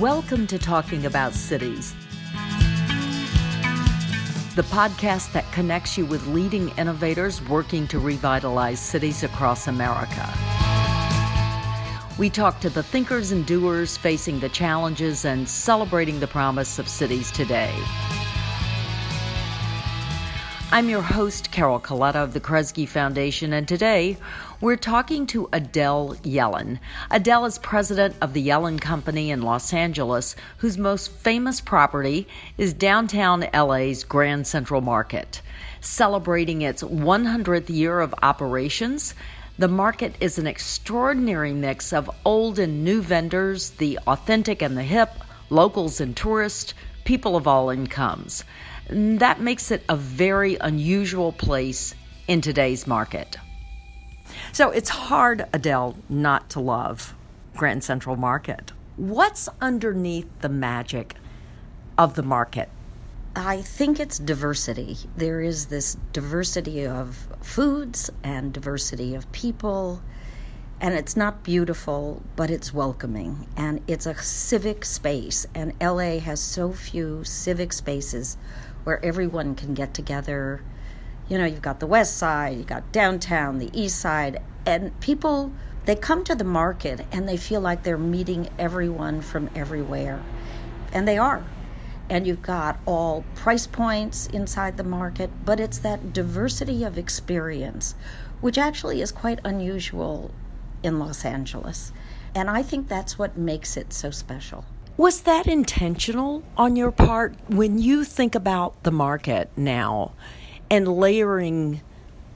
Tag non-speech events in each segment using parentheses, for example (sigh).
Welcome to Talking About Cities, the podcast that connects you with leading innovators working to revitalize cities across America. We talk to the thinkers and doers facing the challenges and celebrating the promise of cities today. I'm your host, Carol Coletta of the Kresge Foundation, and today we're talking to Adele Yellin. Adele is president of the Yellin Company in Los Angeles, whose most famous property is downtown LA's Grand Central Market. Celebrating its 100th year of operations, the market is an extraordinary mix of old and new vendors, the authentic and the hip, locals and tourists, people of all incomes. That makes it a very unusual place in today's market. So it's hard, Adele, not to love Grand Central Market. What's underneath the magic of the market? I think it's diversity. There is this diversity of foods and diversity of people. And it's not beautiful, but it's welcoming. And it's a civic space. And LA has so few civic spaces where everyone can get together. You know, you've got the west side, you've got downtown, the east side, and people they come to the market and they feel like they're meeting everyone from everywhere. And they are. And you've got all price points inside the market, but it's that diversity of experience, which actually is quite unusual in Los Angeles. And I think that's what makes it so special. Was that intentional on your part when you think about the market now and layering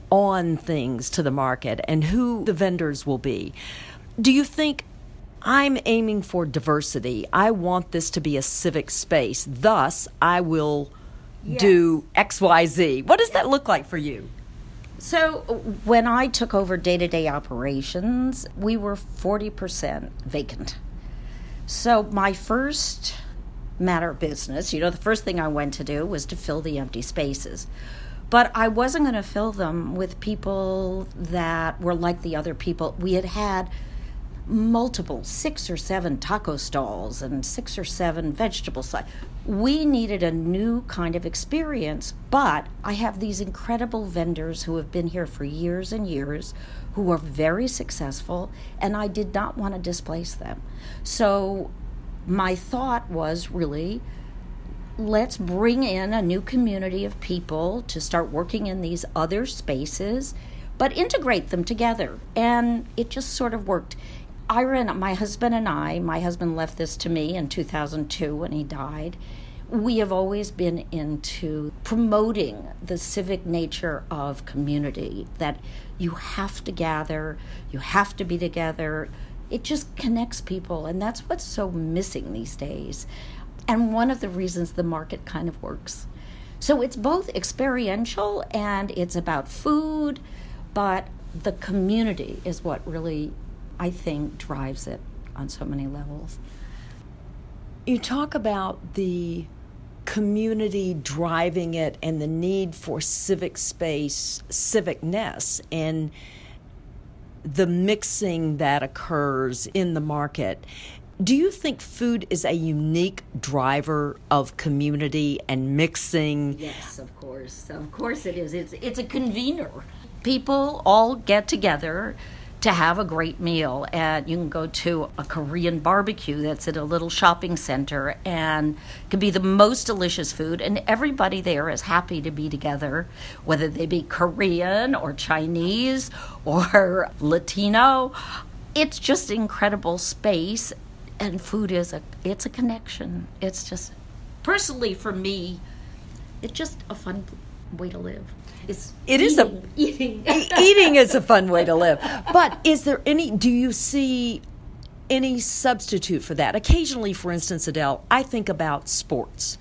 on things to the market and who the vendors will be? Do you think I'm aiming for diversity? I want this to be a civic space. Thus, I will yes. do XYZ. What does that look like for you? So, when I took over day to day operations, we were 40% vacant. So, my first matter of business, you know, the first thing I went to do was to fill the empty spaces. But I wasn't going to fill them with people that were like the other people. We had had multiple, six or seven taco stalls and six or seven vegetable stalls. We needed a new kind of experience, but I have these incredible vendors who have been here for years and years who are very successful, and I did not want to displace them. So my thought was really let's bring in a new community of people to start working in these other spaces, but integrate them together. And it just sort of worked. Ira my husband and I, my husband left this to me in 2002 when he died we have always been into promoting the civic nature of community that you have to gather, you have to be together. It just connects people, and that's what's so missing these days. And one of the reasons the market kind of works. So it's both experiential and it's about food, but the community is what really, I think, drives it on so many levels. You talk about the community driving it and the need for civic space, civicness, and the mixing that occurs in the market. Do you think food is a unique driver of community and mixing? Yes, of course. Of course it is. It's it's a convener. People all get together to have a great meal. And you can go to a Korean barbecue that's at a little shopping center and it can be the most delicious food. And everybody there is happy to be together, whether they be Korean or Chinese or (laughs) Latino. It's just incredible space. And food is a it's a connection. It's just personally for me, it's just a fun way to live is it is a eating. (laughs) eating is a fun way to live. But is there any? Do you see any substitute for that? Occasionally, for instance, Adele, I think about sports.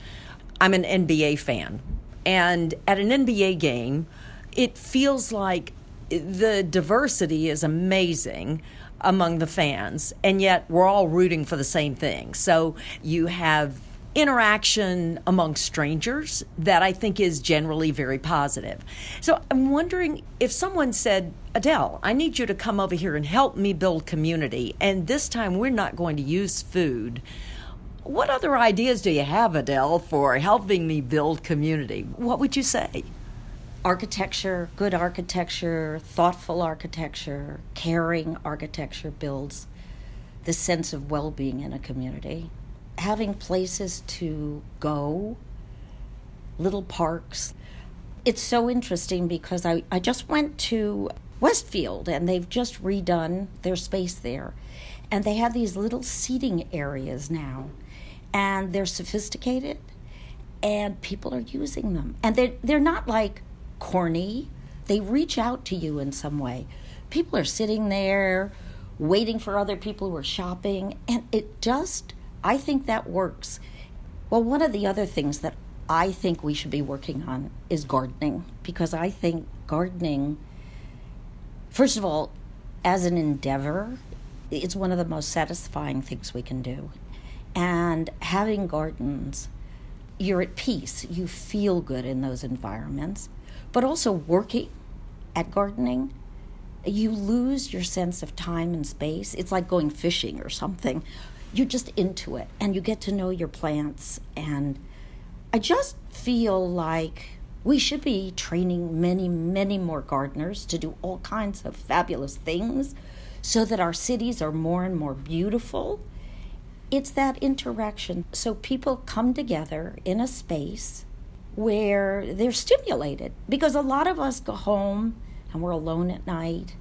I'm an NBA fan, and at an NBA game, it feels like the diversity is amazing among the fans, and yet we're all rooting for the same thing. So you have interaction among strangers that I think is generally very positive. So I'm wondering if someone said, Adele, I need you to come over here and help me build community, and this time we're not going to use food. What other ideas do you have, Adele, for helping me build community? What would you say? Architecture, good architecture, thoughtful architecture, caring architecture builds the sense of well being in a community. Having places to go, little parks. It's so interesting because I, I just went to Westfield and they've just redone their space there. And they have these little seating areas now. And they're sophisticated and people are using them. And they're, they're not like corny, they reach out to you in some way. People are sitting there waiting for other people who are shopping, and it just, I think that works. Well, one of the other things that I think we should be working on is gardening because I think gardening, first of all, as an endeavor, it's one of the most satisfying things we can do. And having gardens, you're at peace. You feel good in those environments. But also working at gardening, you lose your sense of time and space. It's like going fishing or something. You're just into it and you get to know your plants. And I just feel like we should be training many, many more gardeners to do all kinds of fabulous things so that our cities are more and more beautiful. It's that interaction. So people come together in a space where they're stimulated because a lot of us go home and we're alone at night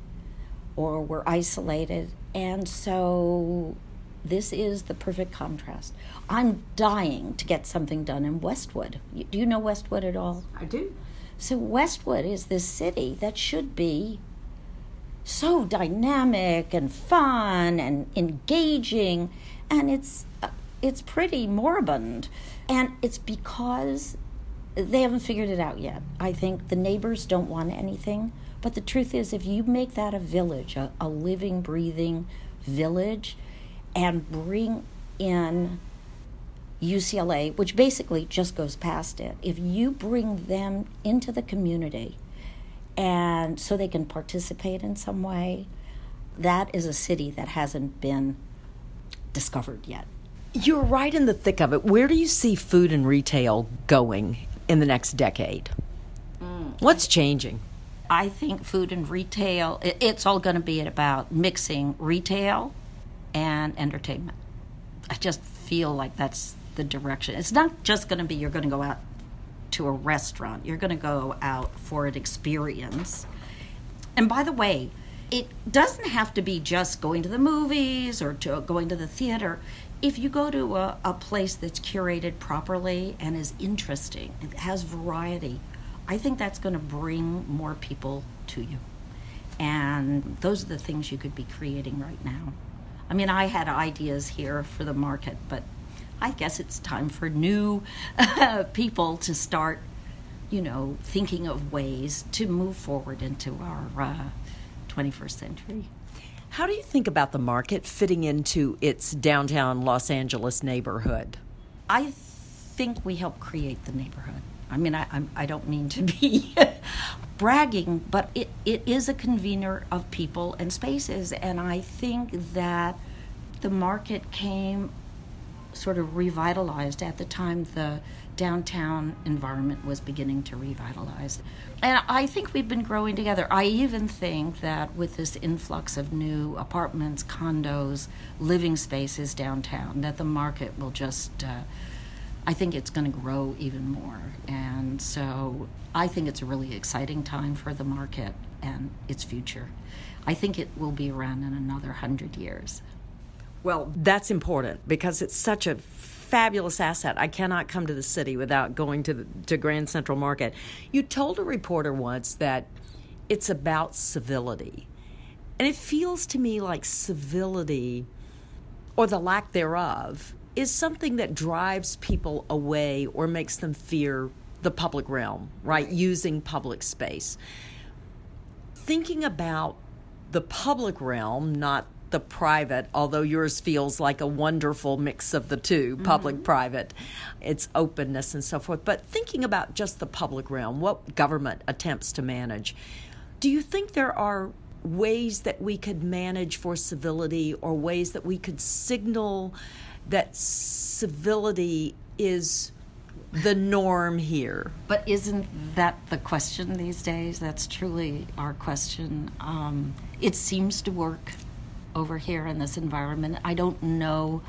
or we're isolated. And so this is the perfect contrast. I'm dying to get something done in Westwood. Do you know Westwood at all? I do. So, Westwood is this city that should be so dynamic and fun and engaging, and it's, uh, it's pretty moribund. And it's because they haven't figured it out yet. I think the neighbors don't want anything. But the truth is, if you make that a village, a, a living, breathing village, and bring in UCLA, which basically just goes past it, if you bring them into the community and so they can participate in some way, that is a city that hasn't been discovered yet. You're right in the thick of it. Where do you see food and retail going in the next decade? Mm. What's changing? I think food and retail, it's all going to be about mixing retail and entertainment. I just feel like that's the direction. It's not just going to be you're going to go out to a restaurant, you're going to go out for an experience. And by the way, it doesn't have to be just going to the movies or to going to the theater if you go to a, a place that's curated properly and is interesting, it has variety, I think that's going to bring more people to you. And those are the things you could be creating right now. I mean, I had ideas here for the market, but I guess it's time for new (laughs) people to start, you know, thinking of ways to move forward into our uh, 21st century. How do you think about the market fitting into its downtown Los Angeles neighborhood? I think we help create the neighborhood. I mean, I, I'm, I do not mean to be (laughs) bragging, but it, it is a convener of people and spaces. And I think that the market came sort of revitalized at the time the downtown environment was beginning to revitalize. And I think we've been growing together. I even think that with this influx of new apartments, condos, living spaces downtown, that the market will just, uh, I think it's going to grow even more. And so I think it's a really exciting time for the market and its future. I think it will be around in another hundred years. Well, that's important because it's such a fabulous asset. I cannot come to the city without going to the, to Grand Central Market. You told a reporter once that it's about civility. And it feels to me like civility or the lack thereof is something that drives people away or makes them fear the public realm, right? Using public space. Thinking about the public realm, not the private, although yours feels like a wonderful mix of the 2 mm-hmm. public private, its openness and so forth. But thinking about just the public realm, what government attempts to manage, do you think there are ways that we could manage for civility or ways that we could signal that civility is the norm here. But isn't that the question these days? That's truly our question. Um, it seems to work over here in this environment. I don't know.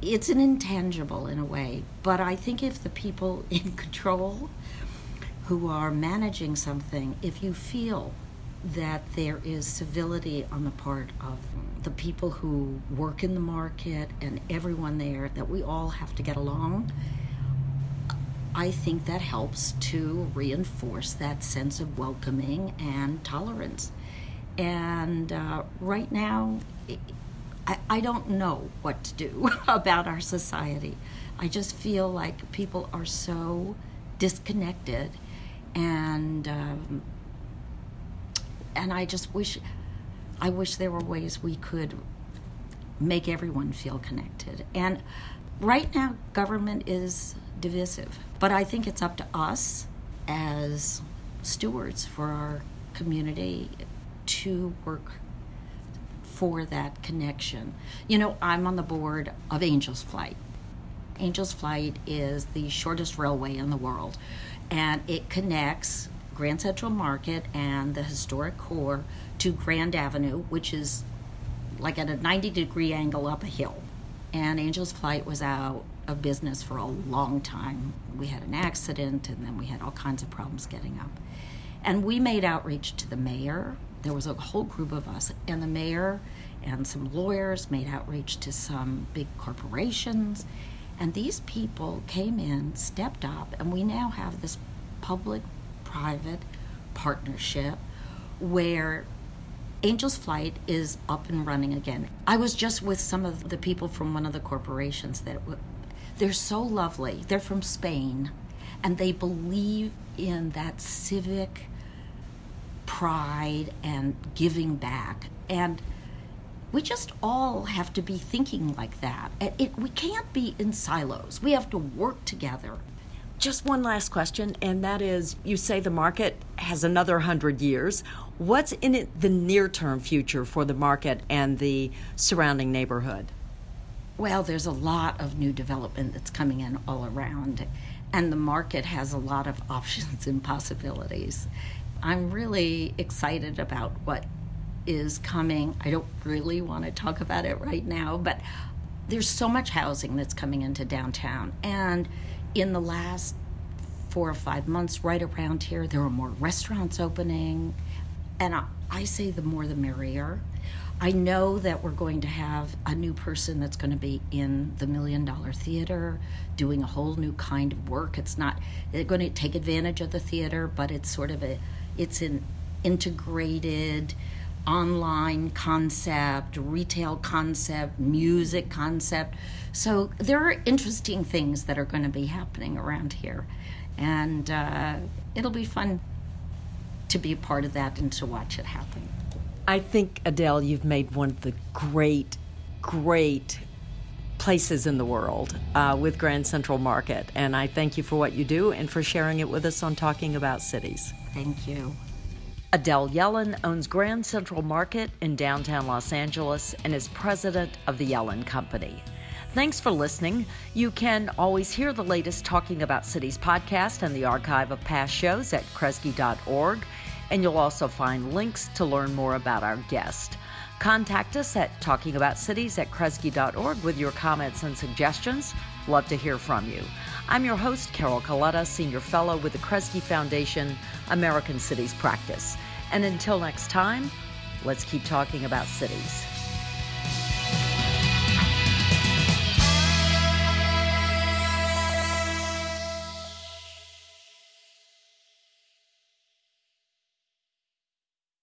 It's an intangible in a way, but I think if the people (laughs) in control who are managing something, if you feel that there is civility on the part of the people who work in the market and everyone there, that we all have to get along. I think that helps to reinforce that sense of welcoming and tolerance. And uh, right now, I, I don't know what to do (laughs) about our society. I just feel like people are so disconnected and um, and I just wish I wish there were ways we could make everyone feel connected. And right now government is divisive, but I think it's up to us as stewards for our community to work for that connection. You know, I'm on the board of Angels Flight. Angels Flight is the shortest railway in the world, and it connects Grand Central Market and the historic core to Grand Avenue, which is like at a 90 degree angle up a hill. And Angel's Flight was out of business for a long time. We had an accident and then we had all kinds of problems getting up. And we made outreach to the mayor. There was a whole group of us, and the mayor and some lawyers made outreach to some big corporations. And these people came in, stepped up, and we now have this public private partnership where Angel's Flight is up and running again. I was just with some of the people from one of the corporations that they're so lovely. They're from Spain and they believe in that civic pride and giving back. And we just all have to be thinking like that. It, we can't be in silos. We have to work together. Just one last question, and that is you say the market has another hundred years. What's in it the near term future for the market and the surrounding neighborhood? Well, there's a lot of new development that's coming in all around, and the market has a lot of (laughs) options and possibilities. I'm really excited about what is coming. I don't really want to talk about it right now, but there's so much housing that's coming into downtown, and in the last four or five months, right around here, there are more restaurants opening. And I, I say the more the merrier. I know that we're going to have a new person that's going to be in the Million Dollar Theater doing a whole new kind of work. It's not they're going to take advantage of the theater, but it's sort of a it's an integrated online concept, retail concept, music concept. So there are interesting things that are going to be happening around here. And uh, it'll be fun to be a part of that and to watch it happen. I think, Adele, you've made one of the great, great places in the world uh, with Grand Central Market. And I thank you for what you do and for sharing it with us on Talking About Cities. Thank you. Adele Yellin owns Grand Central Market in downtown Los Angeles and is president of the Yellin Company. Thanks for listening. You can always hear the latest Talking About Cities podcast and the archive of past shows at kresge.org, and you'll also find links to learn more about our guest. Contact us at talkingaboutcities at kresge.org with your comments and suggestions. Love to hear from you. I'm your host, Carol Coletta, Senior Fellow with the Kresge Foundation, American Cities Practice. And until next time, let's keep talking about cities.